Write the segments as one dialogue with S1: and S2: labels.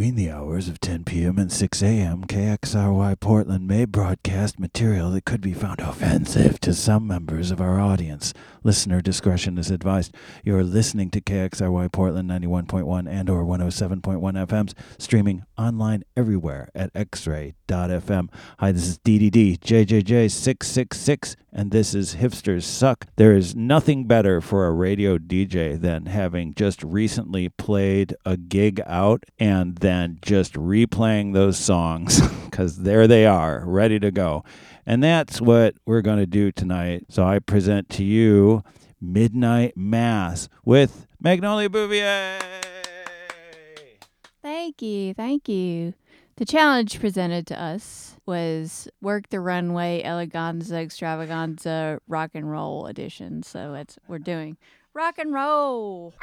S1: Between the hours of 10 p.m. and 6 a.m., KXRY Portland may broadcast material that could be found offensive to some members of our audience. Listener discretion is advised. You are listening to KXRY Portland 91.1 and or 107.1 FMs, streaming online everywhere at xray.fm. Hi, this is DDD JJJ666, and this is Hipsters Suck. There is nothing better for a radio DJ than having just recently played a gig out and then just replaying those songs because there they are, ready to go. And that's what we're going to do tonight. So I present to you Midnight Mass with Magnolia Bouvier.
S2: Thank you, thank you. The challenge presented to us was Work the Runway Eleganza Extravaganza Rock and Roll Edition. So that's what we're doing. Rock and roll.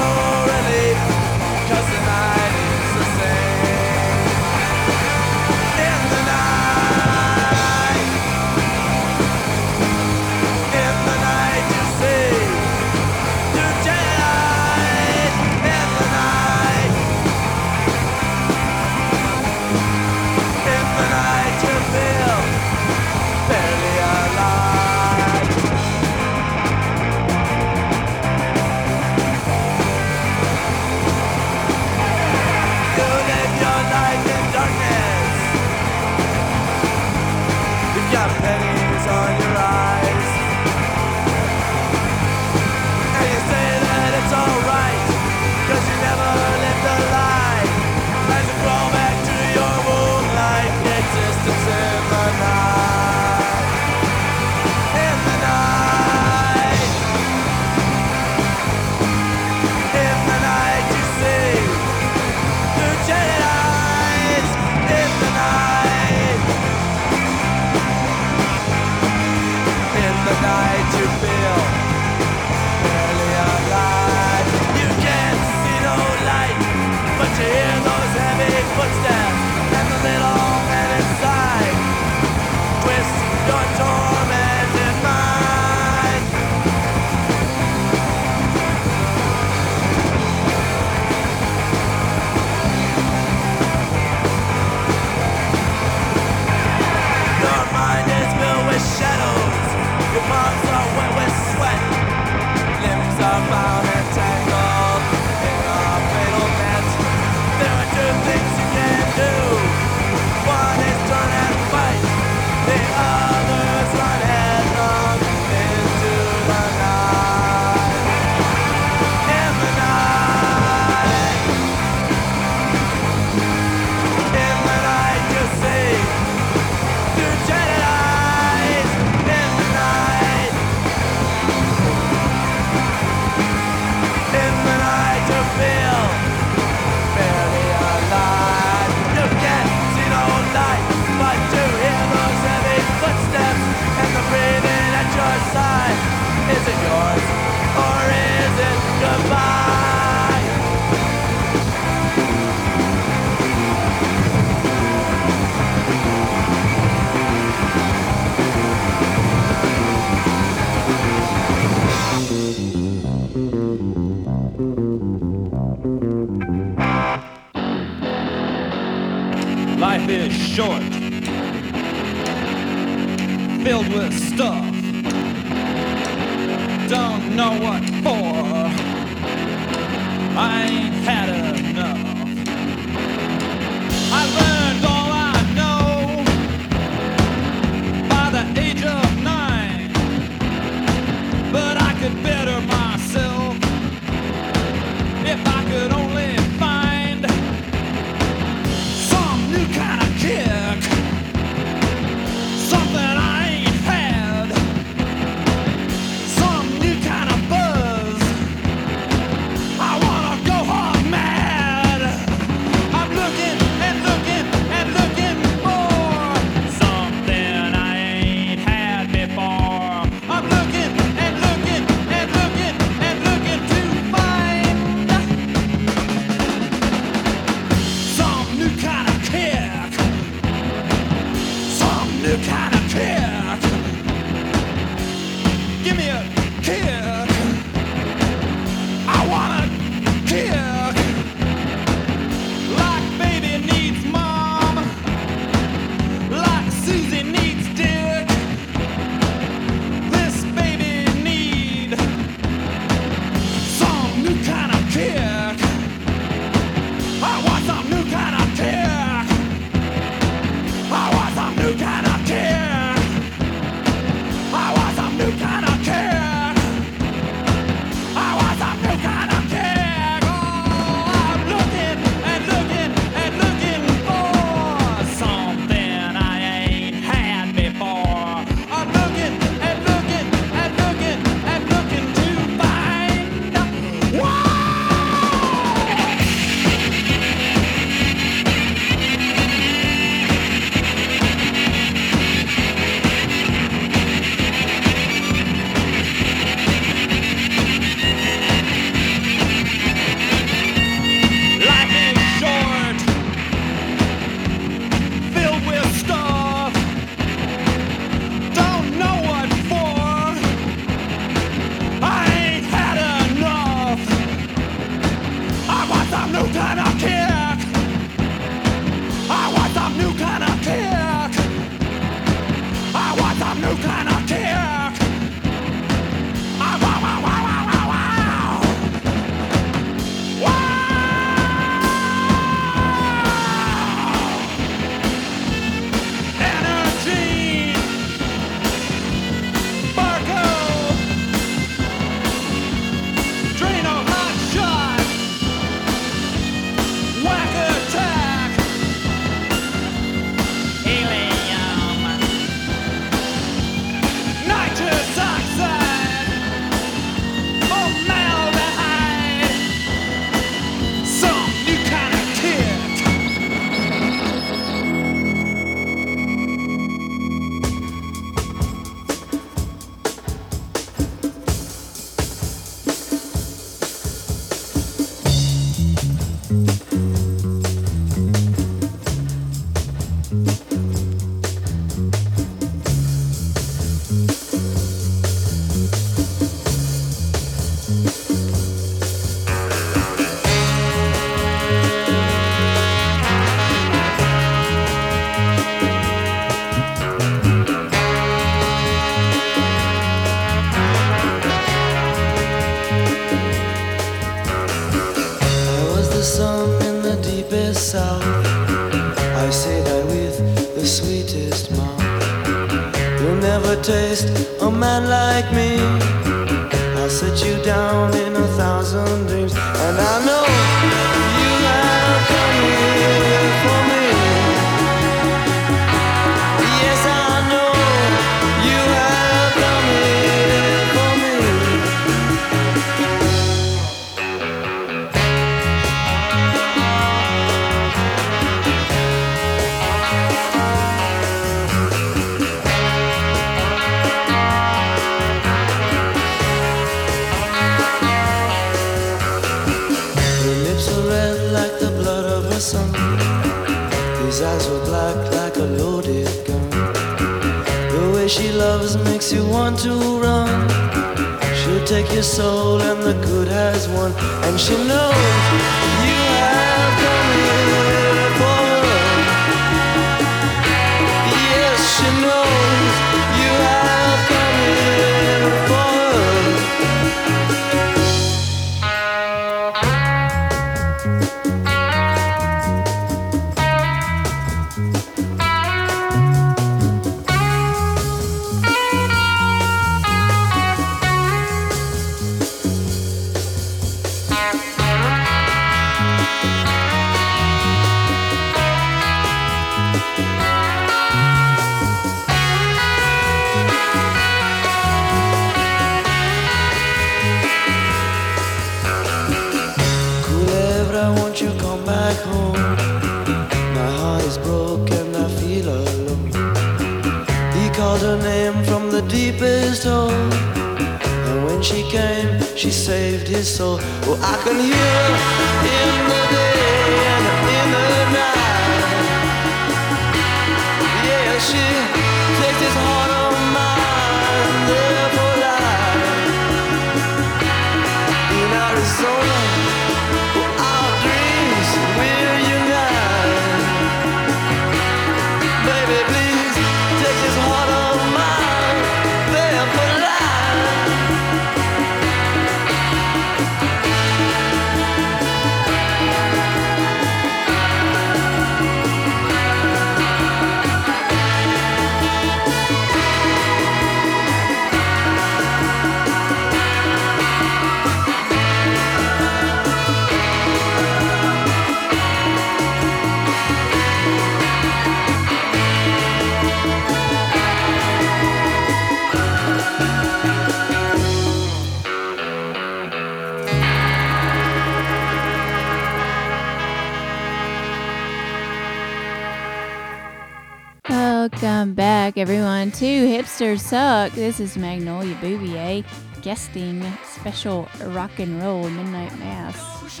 S3: To
S2: Suck. This is Magnolia Bouvier eh? guesting special rock and roll midnight mass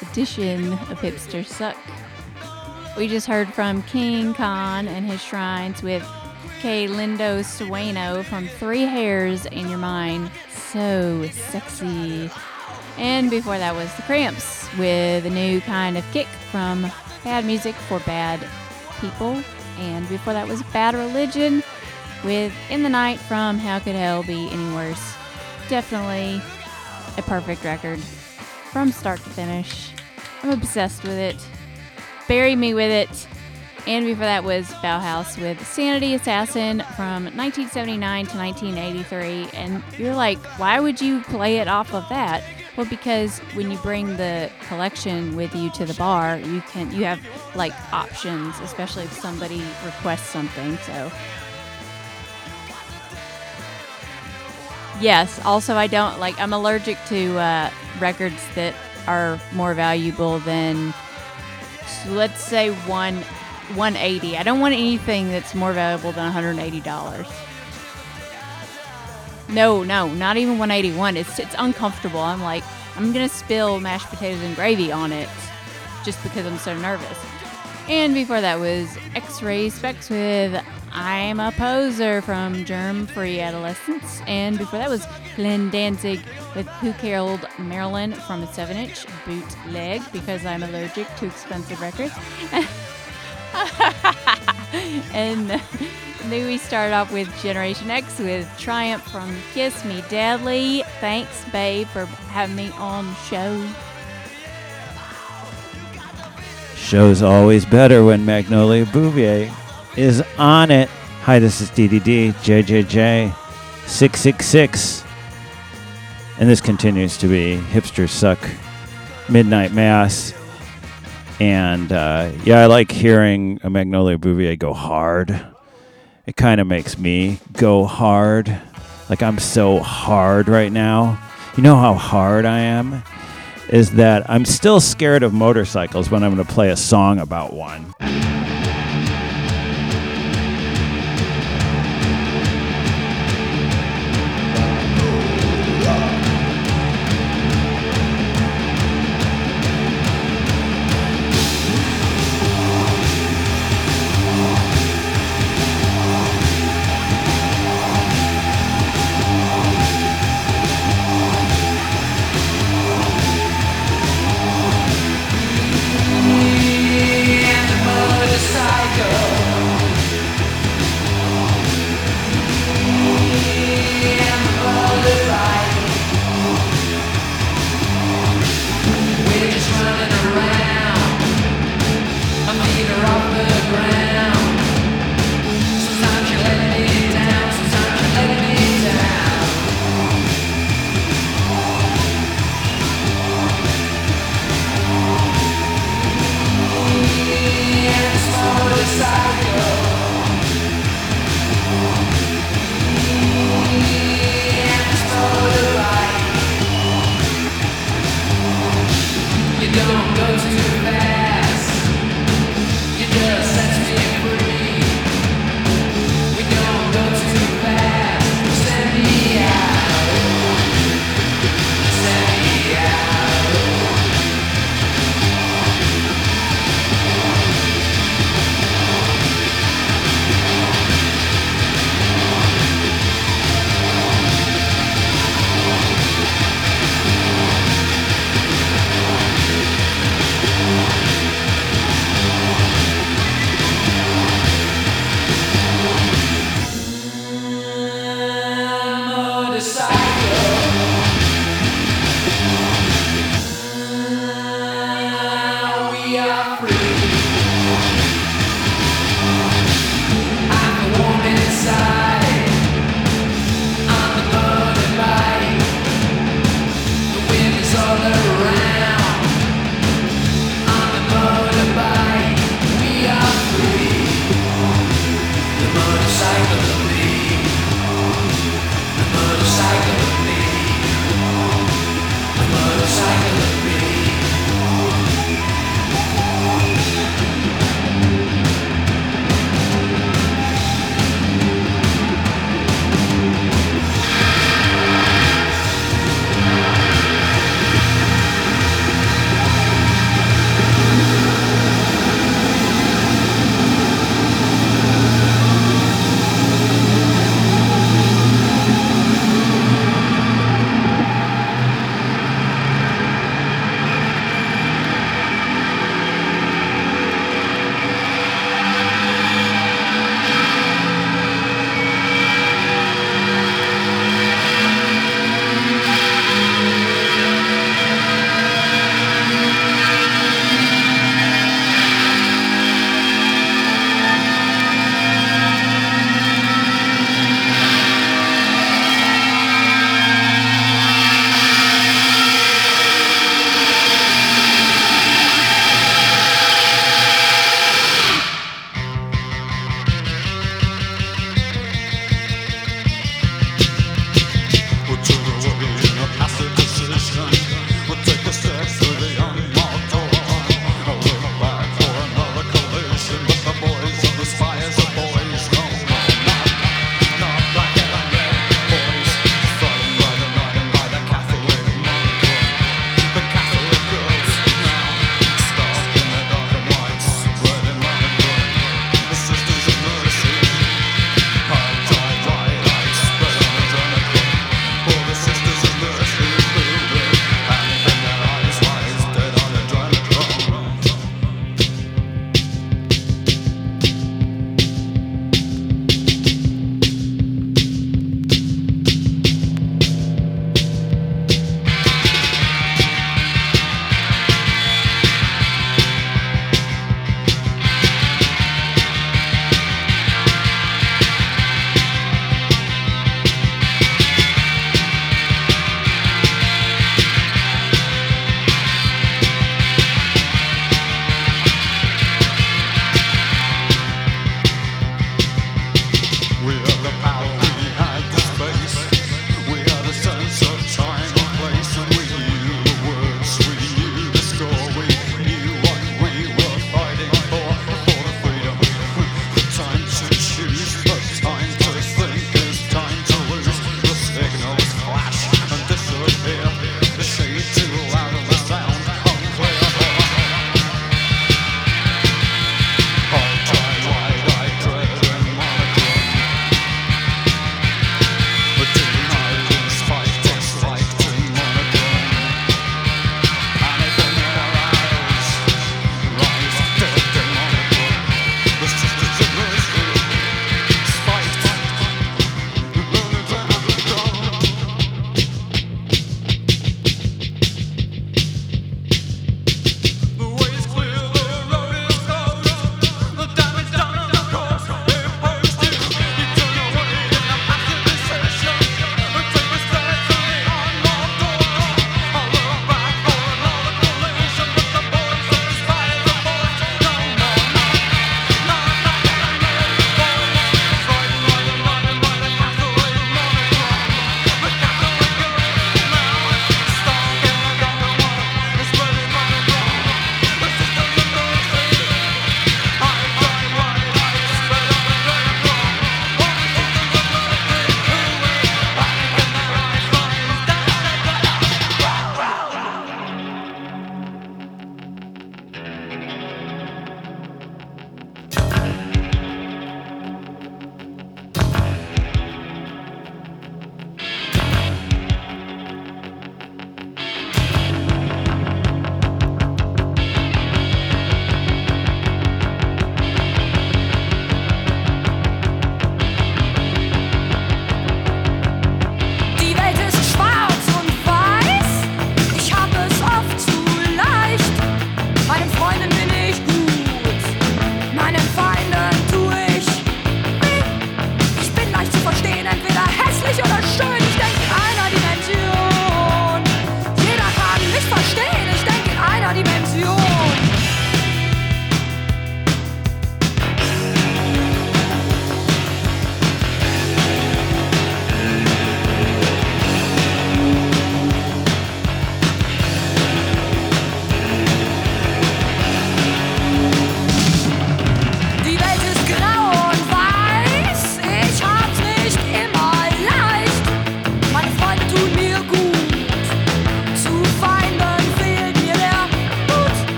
S2: edition of Hipster Suck. We just heard from King Khan and his shrines with Que Lindo Sueno from Three Hairs and You're Mine. So sexy. And before that was The Cramps with a new kind of kick from Bad Music for Bad People. And before that was Bad Religion with In the Night from How Could Hell Be Any Worse. Definitely a perfect record from start to finish. I'm obsessed with it. Bury me with it. And before that was Bauhaus with Sanity Assassin from 1979 to 1983. And you're like, why would you play it off of that? Well, because when you bring the collection with you to the bar, you can you have like options, especially if somebody requests something. So yes. Also, I don't like. I'm allergic to uh, records that are more valuable than let's say one 180. I don't want anything that's more valuable than 180 dollars. No, no, not even 181. It's it's uncomfortable. I'm like, I'm gonna spill mashed potatoes and gravy on it, just because I'm so nervous. And before that was X-Ray Spex with I'm a Poseur from Germfree Adolescents. And before that was Glenn Danzig with Who Killed Marilyn from a 7 inch bootleg because I'm allergic to expensive records. and then we start off with Generation X with Triumph from Kiss Me Deadly. Thanks, babe, for having me on the show.
S1: Show's always better when Magnolia Bouvier is on it. Hi, this is DDD, JJJ, 666. And this continues to be Hipster Suck Midnight Mass. And uh, yeah, I like hearing a Magnolia Bouvier go hard. It kind of makes me go hard. Like I'm so hard right now. You know how hard I am? Is that I'm still scared of motorcycles when I'm going to play a song about one.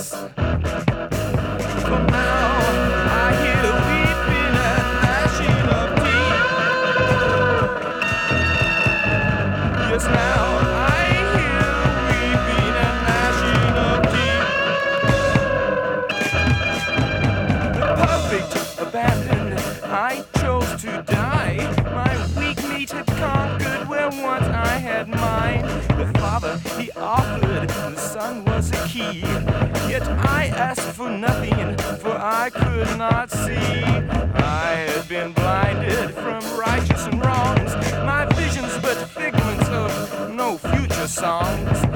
S4: Yes. Yet I asked for nothing, for I could not see. I had been blinded from righteous and wrongs, my visions but figments of no future songs.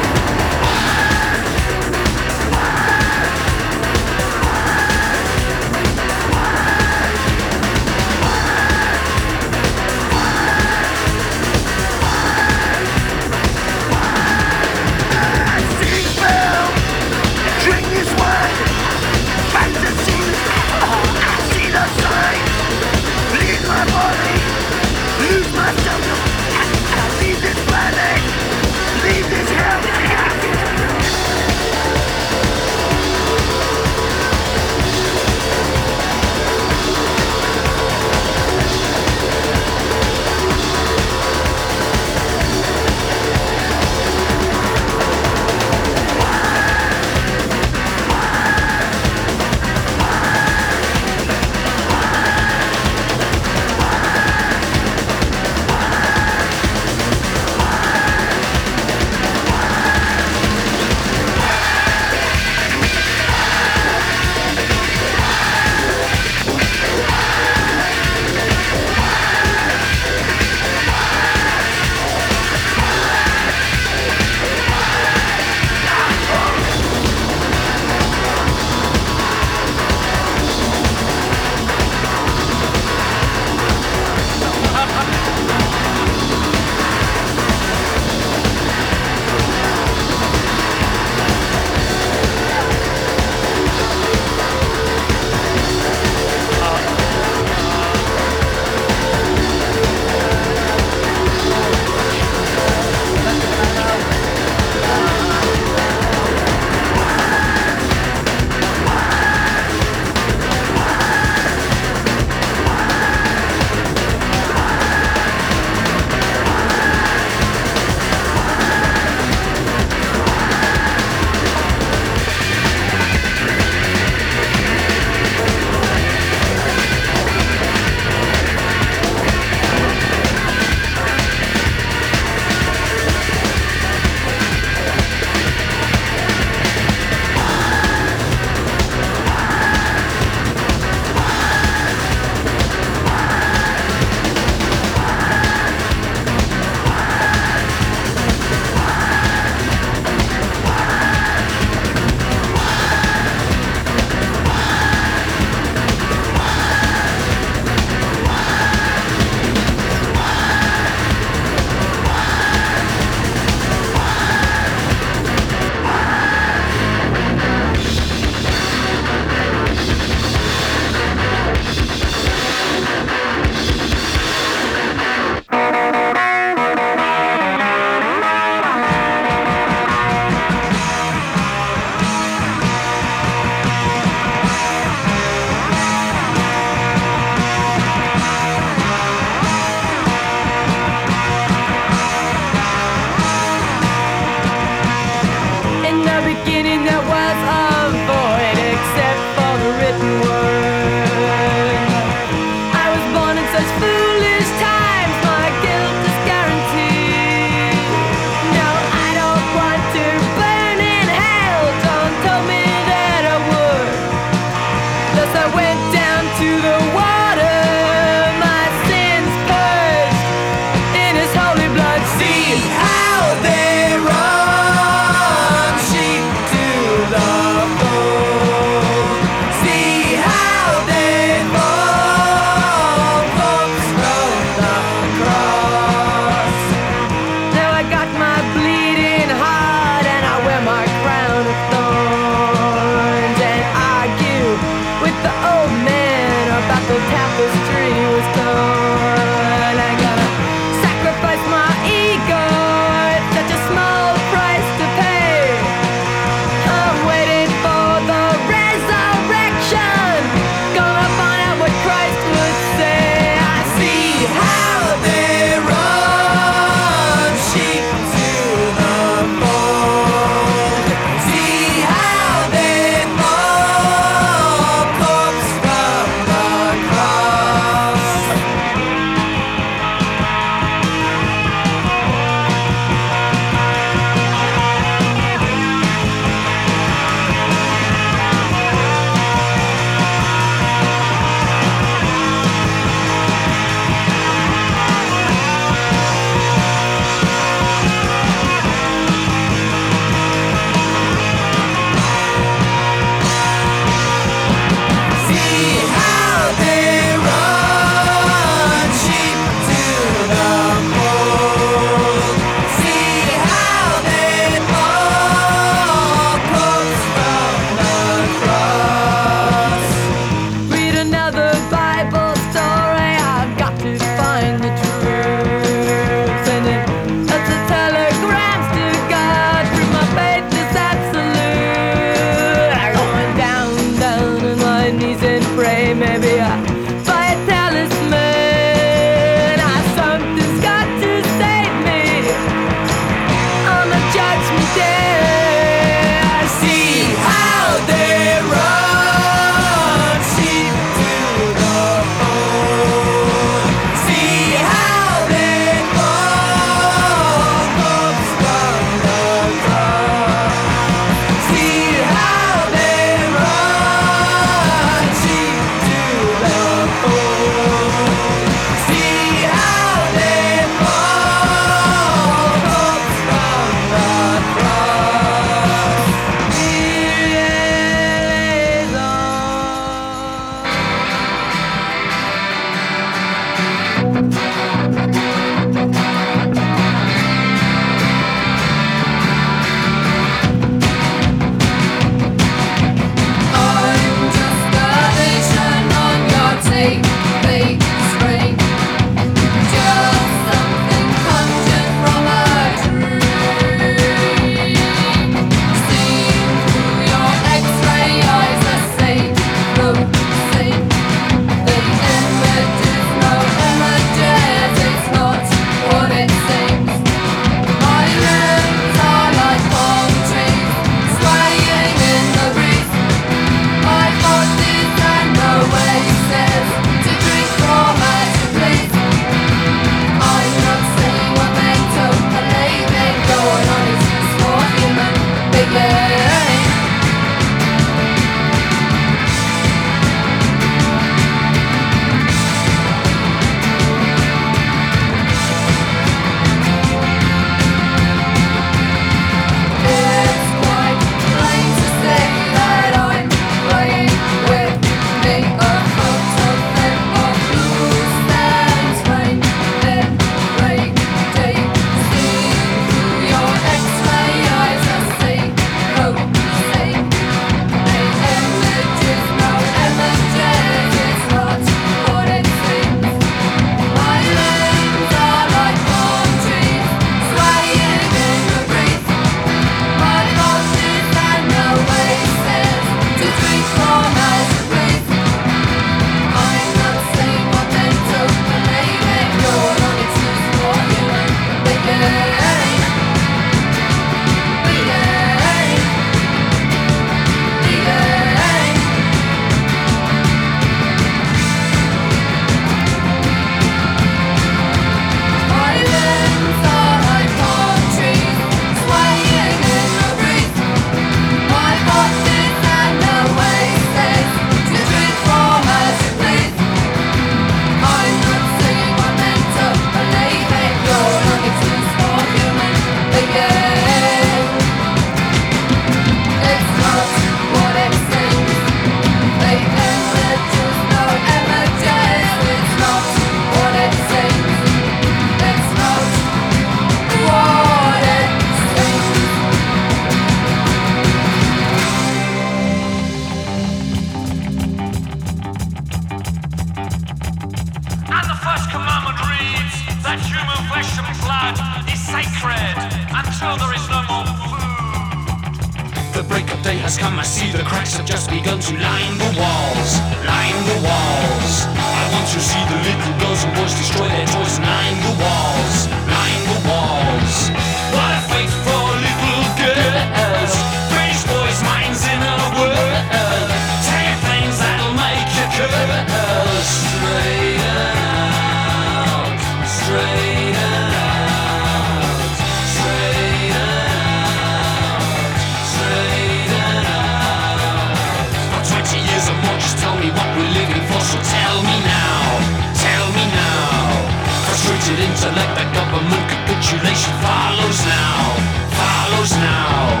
S3: Government follows now, follows now.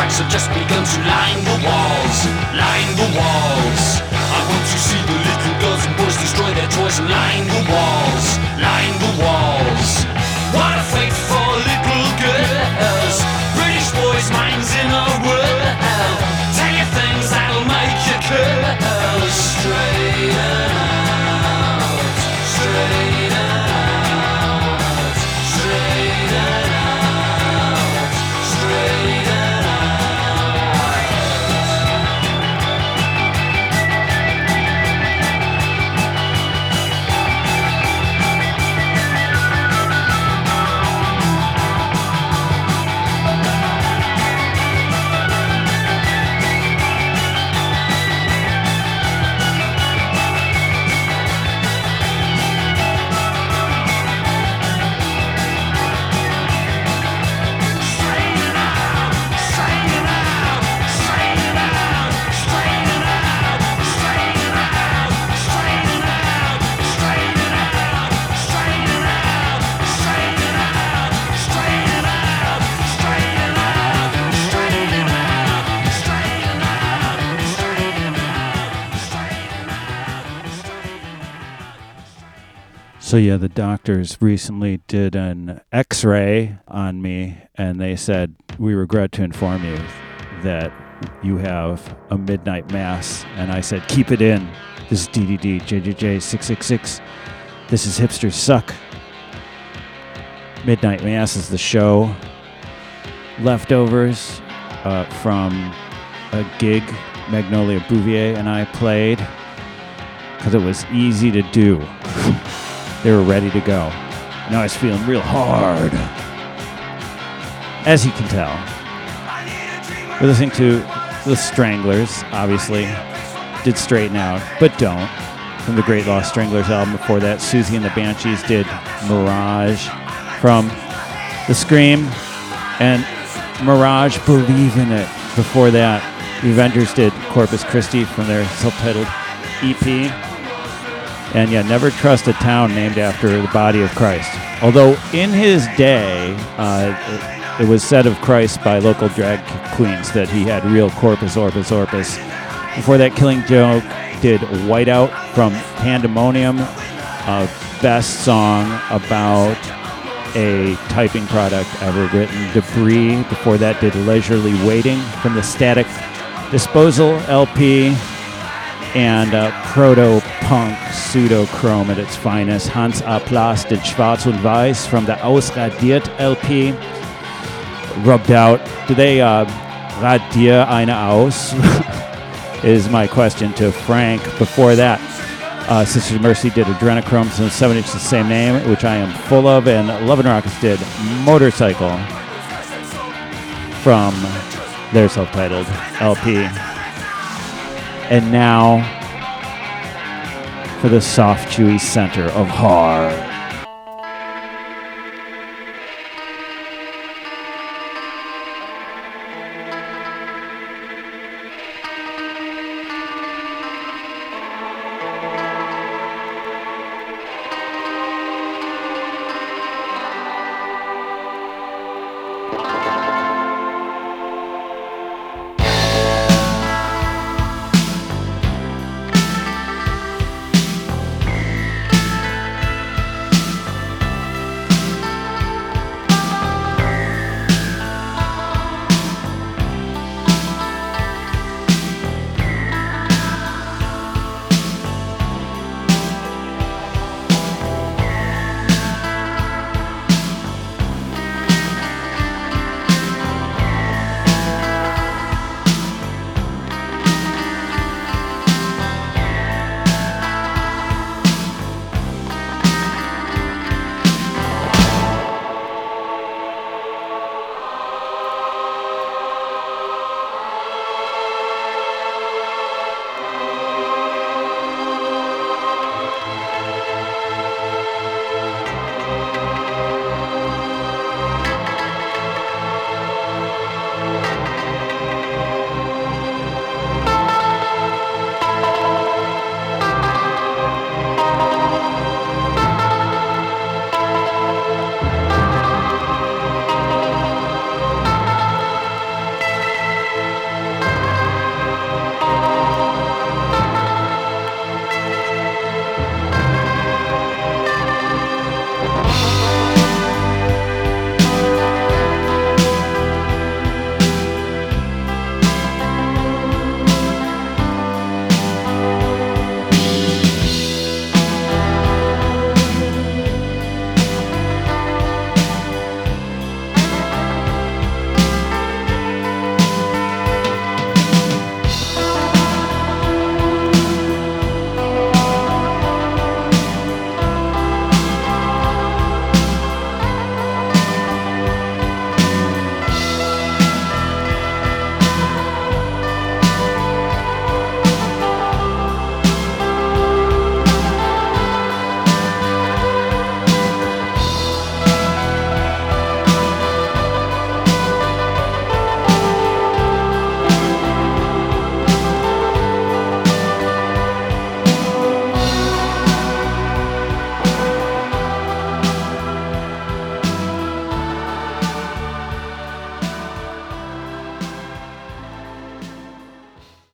S3: Cracks have just begun to line the walls, line the walls. I want to see the little girls and boys destroy their toys and line the walls, line the walls.
S1: So yeah, the doctors recently did an X-ray on me, and they said we regret to inform you that you have a midnight mass. And I said, keep it in. This is DDD JJJ six six six. This is hipsters suck. Midnight Mass is the show. Leftovers uh, from a gig Magnolia Bouvier and I played because it was easy to do. they were ready to go. Now I was feeling real hard. As you can tell. We're listening to The Stranglers, obviously. Did Straighten Out, but Don't. From the Great Lost Stranglers album before that, Siouxsie and the Banshees did Mirage from The Scream and Mirage Believe in It. Before that, the Avengers did Corpus Christi from their self titled EP. And yeah, never trust a town named after the body of Christ. Although in his day, uh, it, it was said of Christ by local drag queens that he had real corpus orbis orbis. Before that, Killing Joke did Whiteout from Pandemonium, a best song about a typing product ever written. Debris. Before that, did Leisurely Waiting from the Static Disposal LP and uh, proto punk pseudo chrome at its finest. Hans A. Did Schwarz und Weiß from the Ausradiert LP. Rubbed out. Do they uh, radier eine aus? is my question to Frank. Before that, uh, Sisters of Mercy did Adrenochrome from 7 inch the same name, which I am full of, and Love and Rockets did Motorcycle from their self titled LP. And now for the soft, chewy center of hard.